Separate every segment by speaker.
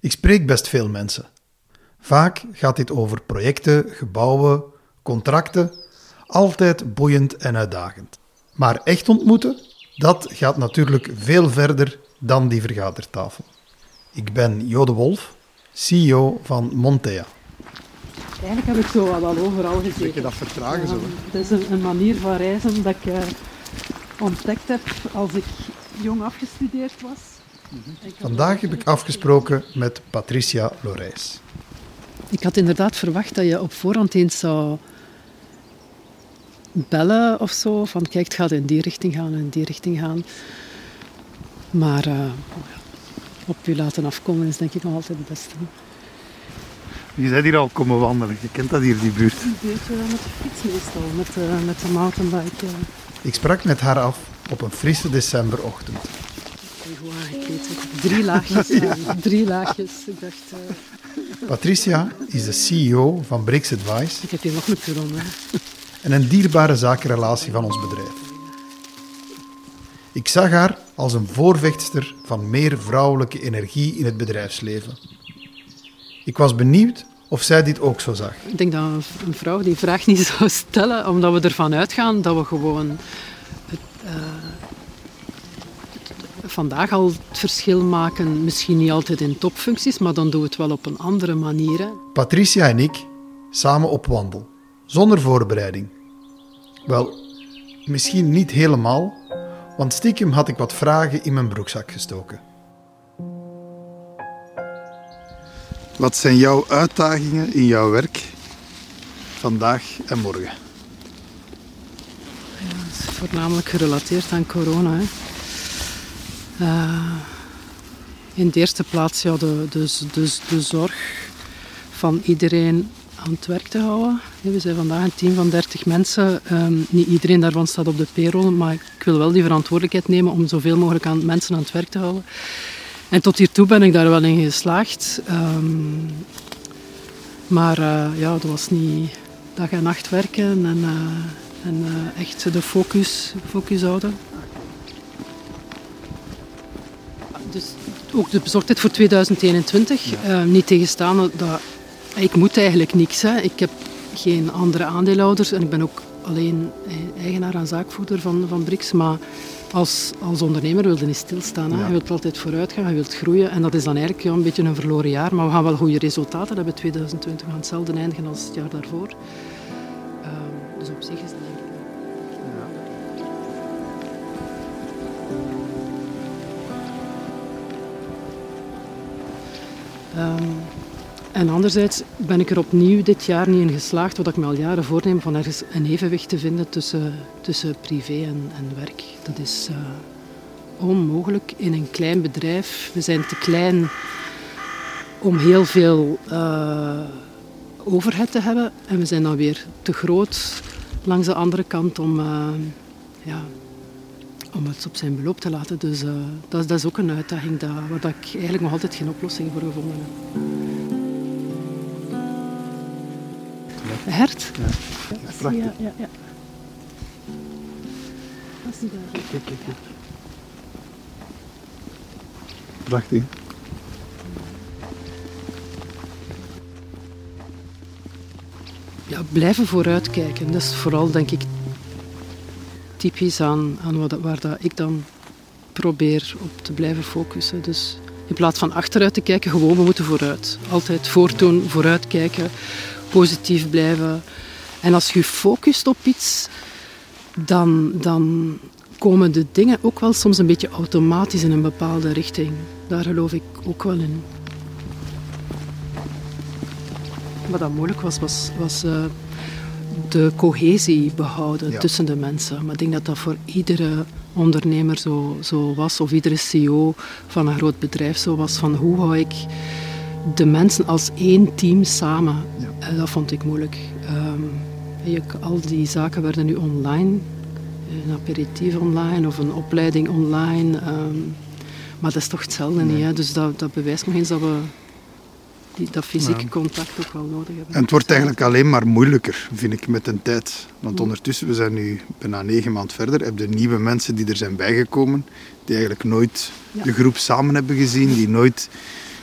Speaker 1: Ik spreek best veel mensen. Vaak gaat dit over projecten, gebouwen, contracten, altijd boeiend en uitdagend. Maar echt ontmoeten, dat gaat natuurlijk veel verder dan die vergadertafel. Ik ben Jode Wolf, CEO van Montea.
Speaker 2: Eigenlijk heb ik zo wel overal gezeten.
Speaker 1: je dat vertragen zo?
Speaker 2: Um, het is een, een, manier van reizen dat ik uh, ontdekt heb als ik jong afgestudeerd was.
Speaker 1: Vandaag heb ik afgesproken met Patricia Lorijs.
Speaker 2: Ik had inderdaad verwacht dat je op voorhand eens zou bellen of zo. Van kijk, het gaat in die richting gaan en in die richting gaan. Maar uh, op je laten afkomen is denk ik nog altijd het beste.
Speaker 1: Je bent hier al komen wandelen, je kent dat hier, die buurt.
Speaker 2: Een beetje met de fiets meestal, met de, met de mountainbike. Ja.
Speaker 1: Ik sprak met haar af op een frisse decemberochtend.
Speaker 2: Aangekleed, drie laagjes aan, drie laagjes. Ik dacht... Uh...
Speaker 1: Patricia is de CEO van Brix Advice.
Speaker 2: Ik heb hier nog een hè.
Speaker 1: En een dierbare zakenrelatie van ons bedrijf. Ik zag haar als een voorvechtster van meer vrouwelijke energie in het bedrijfsleven. Ik was benieuwd of zij dit ook zo zag.
Speaker 2: Ik denk dat een vrouw die vraag niet zou stellen, omdat we ervan uitgaan dat we gewoon het, uh, het, vandaag al het verschil maken. Misschien niet altijd in topfuncties, maar dan doen we het wel op een andere manier. Hè.
Speaker 1: Patricia en ik samen op wandel, zonder voorbereiding. Wel, misschien niet helemaal, want stiekem had ik wat vragen in mijn broekzak gestoken. Wat zijn jouw uitdagingen in jouw werk vandaag en morgen?
Speaker 2: Ja, dat is voornamelijk gerelateerd aan corona. Hè. Uh, in de eerste plaats ja, de, de, de, zorg van iedereen aan het werk te houden. We zijn vandaag een team van 30 mensen. Um, niet iedereen daarvan staat op de payroll, maar ik wil wel die verantwoordelijkheid nemen om zoveel mogelijk aan mensen aan het werk te houden. En tot hiertoe ben ik daar wel in geslaagd. Um, maar uh, ja, dat was niet dag en nacht werken en, uh, en echt de focus, focus houden. Dus ook de bezorgdheid voor 2021. Ja. niet tegenstaan dat ik moet eigenlijk niks. Hè. Ik heb geen andere aandeelhouders en ik ben ook alleen eigenaar en zaakvoerder van, van BRICS. Maar als, als ondernemer wil je niet stilstaan. Hè. Ja. Je wilt altijd vooruit gaan, je wilt groeien. En dat is dan eigenlijk ja, een beetje een verloren jaar. Maar we gaan wel goede resultaten hebben. 2020 we gaan hetzelfde eindigen als het jaar daarvoor. Um, dus op zich is het denk ik... Ja. Um, en anderzijds ben ik er opnieuw dit jaar niet in geslaagd, wat ik me al jaren voorneem, van ergens een evenwicht te vinden tussen, tussen privé en, en werk. Dat is uh, onmogelijk in een klein bedrijf. We zijn te klein om heel veel uh, overhead te hebben. En we zijn dan weer te groot langs de andere kant om, uh, ja, om het op zijn beloop te laten. Dus dat, dat, is ook een uitdaging dat, waar ik eigenlijk nog altijd geen oplossing voor gevonden heb. Hert?
Speaker 1: Ja. Prachtig.
Speaker 2: Ja, ja, ja. Dat is die daar.
Speaker 1: Kijk, kijk, kijk. Prachtig.
Speaker 2: Ja, blijven vooruitkijken. Dat is vooral, denk ik, typisch aan, aan wat, waar dat ik dan probeer op te blijven focussen. Dus in plaats van achteruit te kijken, gewoon we moeten vooruit. Altijd voortdoen, vooruitkijken positief blijven. En als je focust op iets, dan, dan komen de dingen ook wel soms een beetje automatisch in een bepaalde richting. Daar geloof ik ook wel in. Wat dan moeilijk was, was, uh, de cohesie behouden ja. tussen de mensen. Maar ik denk dat dat voor iedere ondernemer zo, zo was, of iedere CEO van een groot bedrijf zo was. Van hoe hou ik de mensen als één team samen. Ja. dat vond ik moeilijk. Um, al die zaken werden nu online. Een aperitief online of een opleiding online. Um, maar dat is toch hetzelfde nee. niet. Hè? Dus dat, dat bewijst nog eens dat we die, dat fysieke ja. contact ook wel nodig hebben.
Speaker 1: En het wordt eigenlijk alleen maar moeilijker, vind ik, met de tijd. Want ondertussen, we zijn nu bijna negen maanden verder, heb je nieuwe mensen die er zijn bijgekomen, die eigenlijk nooit ja. de groep samen hebben gezien, die nooit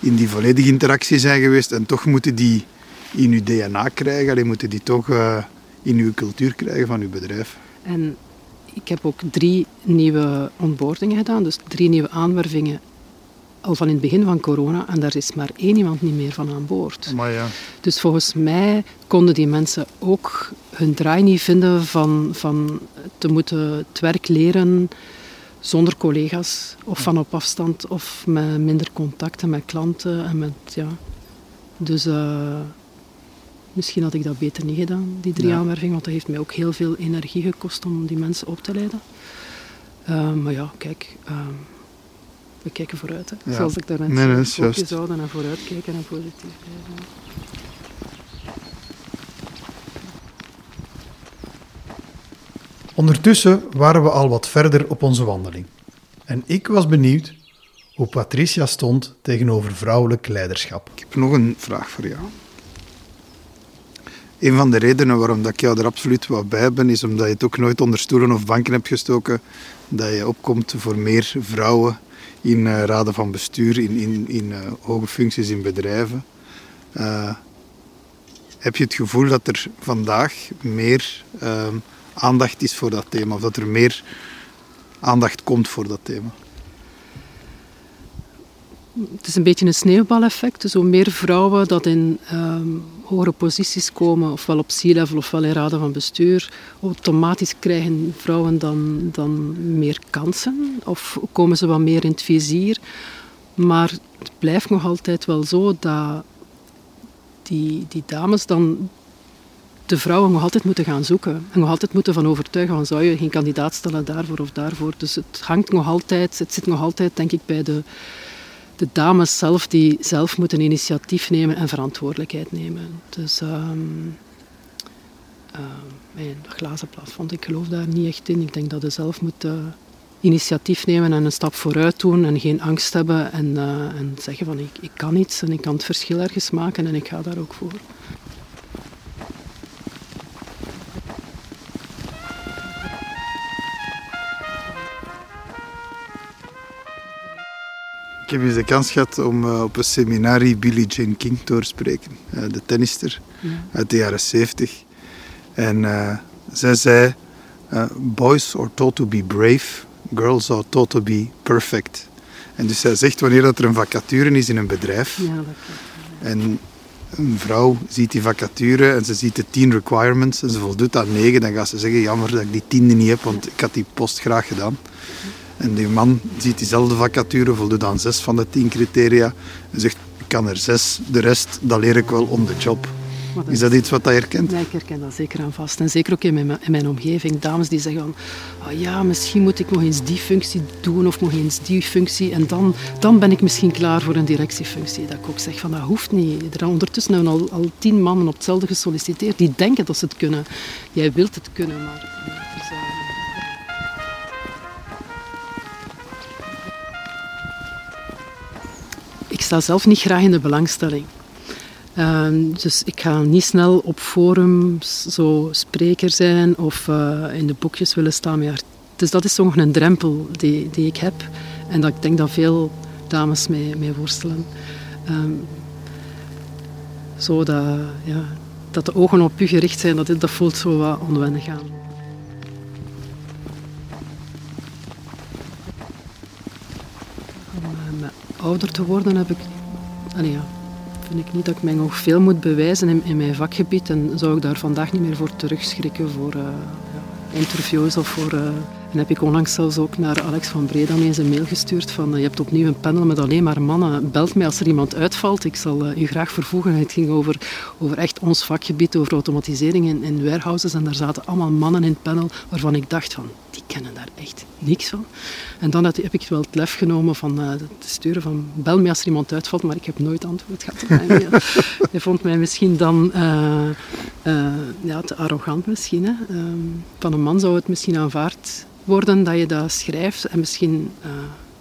Speaker 1: in die volledige interactie zijn geweest en toch moeten die in uw DNA krijgen, alleen moeten die toch uh, in uw cultuur krijgen van uw bedrijf.
Speaker 2: En ik heb ook drie nieuwe onboardingen gedaan, dus drie nieuwe aanwervingen al van in het begin van corona en daar is maar één iemand niet meer van aan boord.
Speaker 1: Maar ja.
Speaker 2: Dus volgens mij konden die mensen ook hun draai niet vinden van, van te moeten het werk leren zonder collega's of van op afstand of met minder contacten met klanten. En met, ja. Dus uh, misschien had ik dat beter niet gedaan, die drie ja. aanwervingen, want dat heeft mij ook heel veel energie gekost om die mensen op te leiden. Uh, maar ja, kijk, uh, we kijken vooruit. Hè. Ja. Zoals ik daarnet
Speaker 1: nee, nee,
Speaker 2: zei, je zouden naar vooruit kijken en positief blijven.
Speaker 1: Ondertussen waren we al wat verder op onze wandeling. En ik was benieuwd hoe Patricia stond tegenover vrouwelijk leiderschap. Ik heb nog een vraag voor jou. Een van de redenen waarom dat ik jou er absoluut wat bij ben, is omdat je het ook nooit onder stoelen of banken hebt gestoken. Dat je opkomt voor meer vrouwen in uh, raden van bestuur, in, in, in uh, hoge functies in bedrijven. Uh, heb je het gevoel dat er vandaag meer ehm, aandacht is voor dat thema, of dat er meer aandacht komt voor dat thema?
Speaker 2: Het is een beetje een sneeuwbaleffect. Dus hoe meer vrouwen dat in um, hogere posities komen, ofwel op C-level ofwel in raden van bestuur, automatisch krijgen vrouwen dan, dan meer kansen of komen ze wat meer in het vizier. Maar het blijft nog altijd wel zo dat die, die dames dan de vrouwen nog altijd moeten gaan zoeken. En nog altijd moeten van overtuigen van zou je geen kandidaat stellen daarvoor of daarvoor. Dus het hangt nog altijd, het zit nog altijd denk ik bij de, de dames zelf die zelf moeten initiatief nemen en verantwoordelijkheid nemen. Dus um, uh, mijn glazen plafond, ik geloof daar niet echt in. Ik denk dat je zelf moet initiatief nemen en een stap vooruit doen en geen angst hebben en, uh, en zeggen van ik, ik kan iets en ik kan het verschil ergens maken en ik ga daar ook voor.
Speaker 1: Ik heb eens de kans gehad om uh, op een seminarie Billie Jean King te spreken. Uh, de tennister ja. uit de jaren 70. En uh, zij zei: Boys are taught to be brave, girls are taught to be perfect. En dus zij zegt wanneer dat er een vacature is in een bedrijf.
Speaker 2: Ja, dat
Speaker 1: en een vrouw ziet die vacature en ze ziet de tien requirements en ze voldoet aan negen, dan gaat ze zeggen: Jammer dat ik die tiende niet heb, want ik had die post graag gedaan. En die man ziet diezelfde vacature, voldoet aan zes van de tien criteria en zegt, ik kan er zes, de rest, dat leer ik wel on the job. Is dat iets wat je herkent?
Speaker 2: Nee, ik herken dat zeker aan vast. En zeker ook in mijn, in mijn omgeving. Dames die zeggen van, oh ja, misschien moet ik nog eens die functie doen of nog eens die functie. En dan, dan ben ik misschien klaar voor een directiefunctie. Dat ik ook zeg van, dat hoeft niet. Er ondertussen hebben al, al tien mannen op hetzelfde gesolliciteerd. Die denken dat ze het kunnen. Jij wilt het kunnen, maar... sta zelf niet graag in de belangstelling. Uh, dus ik ga niet snel op forums zo spreker zijn of uh, in de boekjes willen staan. Dus dat is nog een drempel die, die ik heb en dat ik denk dat veel dames mee, mee worstelen. Um, zo dat, ja, dat de ogen op u gericht zijn, dat, dat voelt zo wat onwennig aan. Ouder te worden heb ik... Allee, ja, vind ik niet dat ik mij nog veel moet bewijzen in, in mijn vakgebied. En zou ik daar vandaag niet meer voor terugschrikken voor ja, interviews of voor... Uh, en heb ik onlangs zelfs ook naar Alex van Breda eens een mail gestuurd van uh, je hebt opnieuw een panel met alleen maar mannen. Belt mij als er iemand uitvalt. Ik zal u graag vervoegen. Het ging over, over echt ons vakgebied, over automatisering in, in warehouses. En daar zaten allemaal mannen in het panel waarvan ik dacht van kennen daar echt niks van. En dan heb ik wel het lef genomen van uh, te sturen van bel me als er iemand uitvalt, maar ik heb nooit antwoord gehad op mijn mail. Hij vond mij misschien dan uh, uh, ja, te arrogant misschien. Hè. Um, van een man zou het misschien aanvaard worden dat je dat schrijft en misschien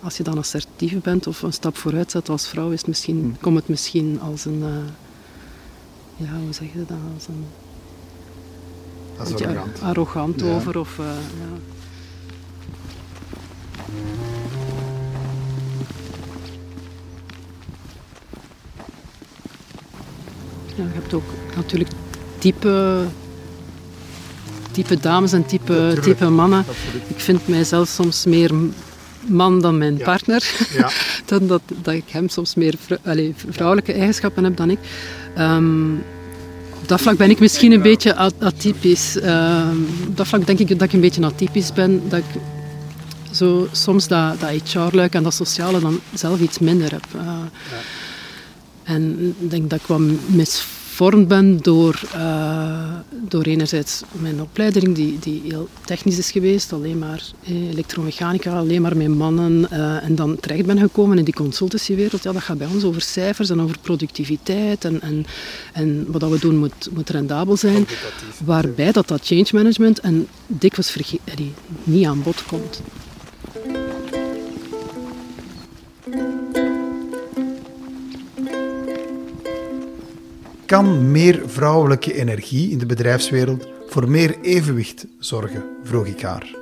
Speaker 2: als je dan assertief bent of een stap vooruit zet als vrouw, is het misschien, hmm. komt het misschien als een ja, hoe zeg je dat? Als een,
Speaker 1: als arrogant,
Speaker 2: arrogant ja. over. Of, uh, ja. Ja, je hebt ook natuurlijk type, type dames en type, type mannen. Ik vind mijzelf soms meer man dan mijn partner. Ja. dan dat, dat ik hem soms meer allez, vrouwelijke eigenschappen heb dan ik. Um, op dat vlak ben ik misschien een beetje atypisch. Um, op dat vlak denk ik dat ik een beetje atypisch ben. Dat ik zo soms dat, dat HR-luik en dat sociale dan zelf iets minder heb. Uh, ja. En ik denk dat ik wat mis gevormd ben door, uh, door enerzijds mijn opleiding, die, die heel technisch is geweest, alleen maar eh, elektromechanica, alleen maar met mannen, uh, en dan terecht ben gekomen in die consultancywereld. Ja, dat gaat bij ons over cijfers en over productiviteit en, en, en wat dat we doen moet, moet rendabel zijn. Waarbij dat, dat change management en dikwijls niet aan bod komt.
Speaker 1: Kan meer vrouwelijke energie in de bedrijfswereld voor meer evenwicht zorgen? vroeg ik haar.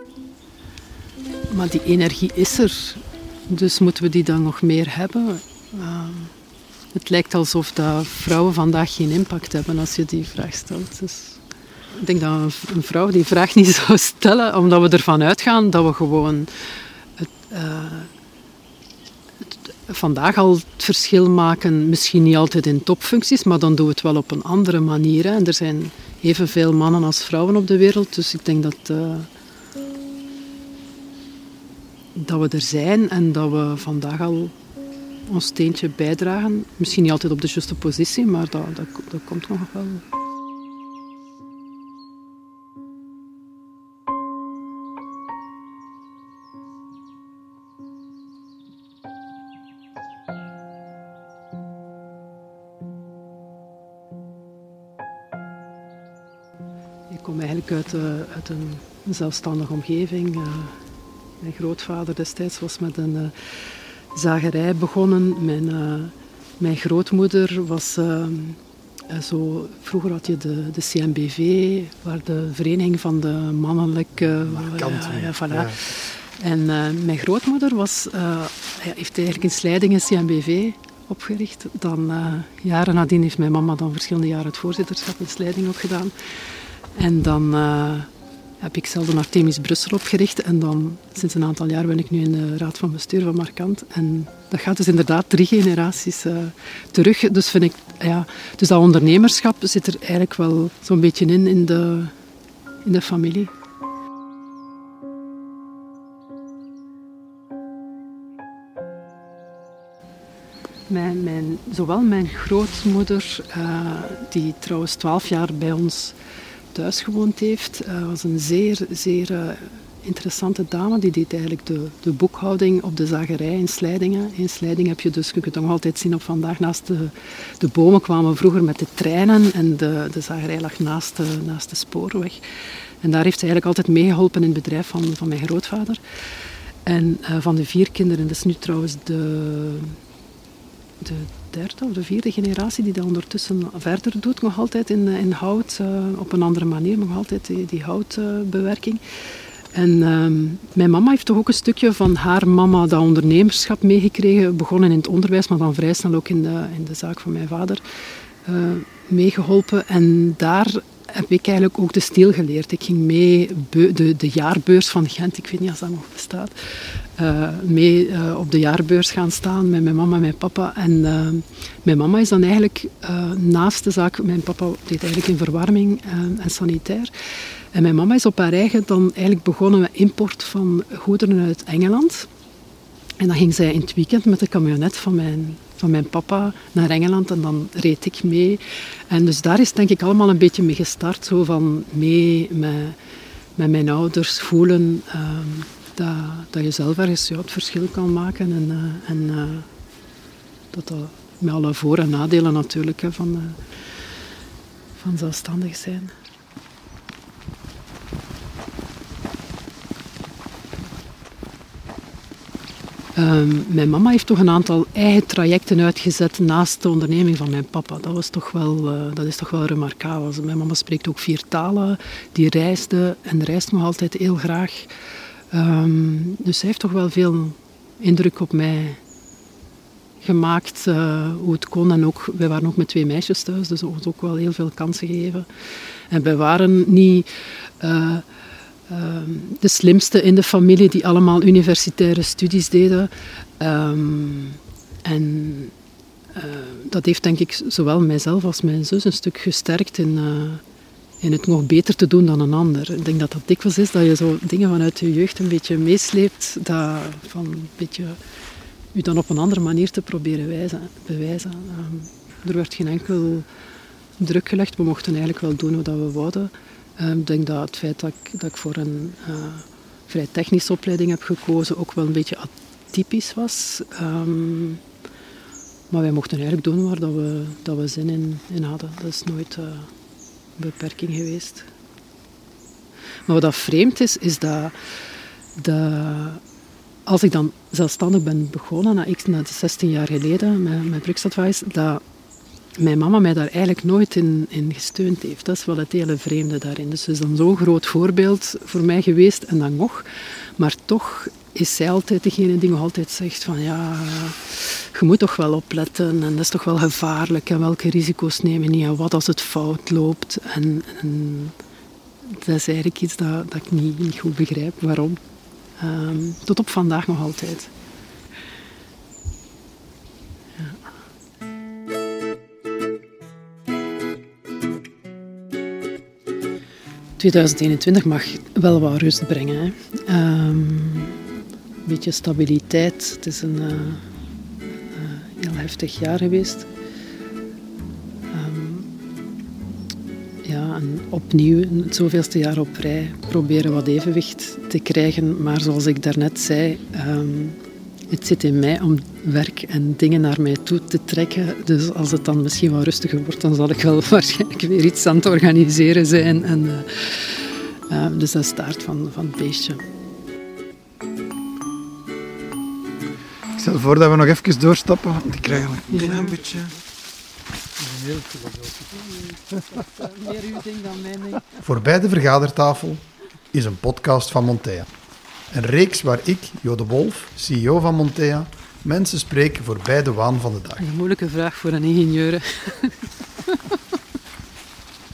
Speaker 2: Maar die energie is er, dus moeten we die dan nog meer hebben? Uh, het lijkt alsof dat vrouwen vandaag geen impact hebben als je die vraag stelt. Dus ik denk dat een vrouw die vraag niet zou stellen, omdat we ervan uitgaan dat we gewoon het, uh, vandaag al het verschil maken. Misschien niet altijd in topfuncties, maar dan doen we het wel op een andere manier. En er zijn evenveel mannen als vrouwen op de wereld. Dus ik denk dat, uh, dat we er zijn en dat we vandaag al ons steentje bijdragen. Misschien niet altijd op de juiste positie, maar dat, dat komt nog wel. Uit, uh, uit een zelfstandige omgeving. Uh, mijn grootvader destijds was met een uh, zagerij begonnen. Mijn, mijn grootmoeder was zo... Vroeger had je de, de CMBV, waar de Vereniging van de Mannelijke...
Speaker 1: ja, voilà.
Speaker 2: Ja. En mijn grootmoeder was, heeft eigenlijk in Slijding een CMBV opgericht. Dan, jaren nadien heeft mijn mama dan verschillende jaren het voorzitterschap in Slijding ook gedaan. En dan uh, heb ik zelf een Artemis Brussel opgericht. En dan sinds een aantal jaar ben ik nu in de raad van bestuur van Markant. En dat gaat dus inderdaad drie generaties uh, terug. Dus, vind ik, ja, dus dat ondernemerschap zit er eigenlijk wel zo'n beetje in, in de, in de familie. Mijn, mijn, zowel mijn grootmoeder, uh, die trouwens twaalf jaar bij ons thuis gewoond heeft. Uh, was een zeer, zeer uh, interessante dame. Die deed eigenlijk de, de boekhouding op de zagerij in Slijdingen. In Slijdingen heb je dus, je het nog altijd zien op vandaag, naast de, de bomen kwamen vroeger met de treinen en de, de zagerij lag naast de, naast de spoorweg. En daar heeft ze eigenlijk altijd meegeholpen in het bedrijf van, van mijn grootvader. En uh, van de vier kinderen, dat is nu trouwens de, de derde of de vierde generatie die dat ondertussen verder doet, nog altijd in, in hout, uh, op een andere manier, nog altijd die, die houtbewerking. en uh, mijn mama heeft toch ook een stukje van haar mama dat ondernemerschap meegekregen, begonnen in het onderwijs, maar dan vrij snel ook in de, in de zaak van mijn vader uh, meegeholpen. En daar heb ik eigenlijk ook de stil geleerd. Ik ging mee de, de jaarbeurs van Gent, ik weet niet of dat nog bestaat, uh, mee uh, op de jaarbeurs gaan staan met mijn mama en mijn papa. En uh, mijn mama is dan eigenlijk naast de zaak, mijn papa deed eigenlijk in verwarming en sanitair. En mijn mama is op haar eigen dan eigenlijk begonnen met import van goederen uit Engeland. En dan ging zij in het weekend met de camionet van mijn, van mijn papa naar Engeland en dan reed ik mee. En dus daar is denk ik allemaal een beetje mee gestart, zo van mee met, met mijn ouders voelen uh, dat, dat je zelf ergens ja, het verschil kan maken en, uh, en uh, dat dat met alle voor- en nadelen natuurlijk hè, van, eh, van zelfstandig zijn. Ehm, mijn mama heeft toch een aantal eigen trajecten uitgezet naast de onderneming van mijn papa. Dat, was toch wel, uh, dat is toch wel remarkabel. Mijn mama spreekt ook vier talen, die reisde en reist nog altijd heel graag. Um, dus zij heeft toch wel veel indruk op mij gemaakt hoe het kon. En ook, wij waren ook met twee meisjes thuis, dus ons ook wel heel veel kansen gegeven. En wij waren niet de slimste in de familie die allemaal universitaire studies deden. Um, en uh, dat heeft denk ik zowel mijzelf als mijn zus een stuk gesterkt in, uh, in het nog beter te doen dan een ander. Ik denk dat dat dikwijls is dat je zo dingen vanuit je jeugd een beetje meesleept, dat van een beetje je dan op een andere manier te proberen wijzen, bewijzen. Um, er werd geen enkel druk gelegd, we mochten eigenlijk wel doen wat we wouden. Um, ik denk dat het feit dat ik, dat ik voor een uh, vrij technische opleiding heb gekozen ook wel een beetje atypisch was. Um, maar wij mochten eigenlijk doen waar dat we, dat we zin in, hadden. Dat is nooit uh, een beperking geweest. Maar wat dat vreemd is, is dat, dat als ik dan zelfstandig ben begonnen, na, x, na 16 jaar geleden, met, met Bruksadvice, dat mijn mama mij daar eigenlijk nooit in, in gesteund heeft. Dat is wel het hele vreemde daarin. Dus het is dan zo'n groot voorbeeld voor mij geweest en dan nog. Maar toch is zij altijd degene die nog altijd zegt van ja, je moet toch wel opletten en dat is toch wel gevaarlijk en welke risico's nemen niet en wat als het fout loopt. En, en dat is eigenlijk iets dat, dat ik niet, goed begrijp waarom. Um, tot op vandaag nog altijd. 2021 mag wel wat rust brengen. Um, een beetje stabiliteit. Het is een uh, uh, heel heftig jaar geweest. Um, ja, en opnieuw, het zoveelste jaar op rij, proberen wat evenwicht te krijgen. Maar zoals ik daarnet zei, um, het zit in mij om werk en dingen naar mij toe te trekken. Dus als het dan misschien wat rustiger wordt, dan zal ik wel waarschijnlijk weer iets aan het organiseren zijn. En, uh, uh, dus dat start van, van het beestje.
Speaker 1: Ik stel voor dat we nog even doorstappen, want ik krijg een klein ja. beetje...
Speaker 2: Heel Meer uw ding dan mijn ding.
Speaker 1: Voorbij de vergadertafel is een podcast van Montea. Een reeks waar ik, Jode Wolf, CEO van Montea, mensen spreek voorbij de waan van de dag.
Speaker 2: Een moeilijke vraag voor een ingenieur.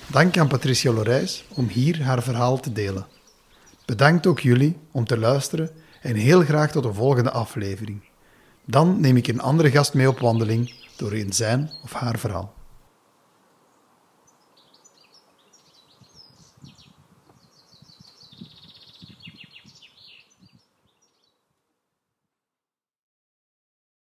Speaker 1: Dank aan Patricia Lorijs om hier haar verhaal te delen. Bedankt ook jullie om te luisteren en heel graag tot de volgende aflevering. Dan neem ik een andere gast mee op wandeling door in zijn of haar verhaal.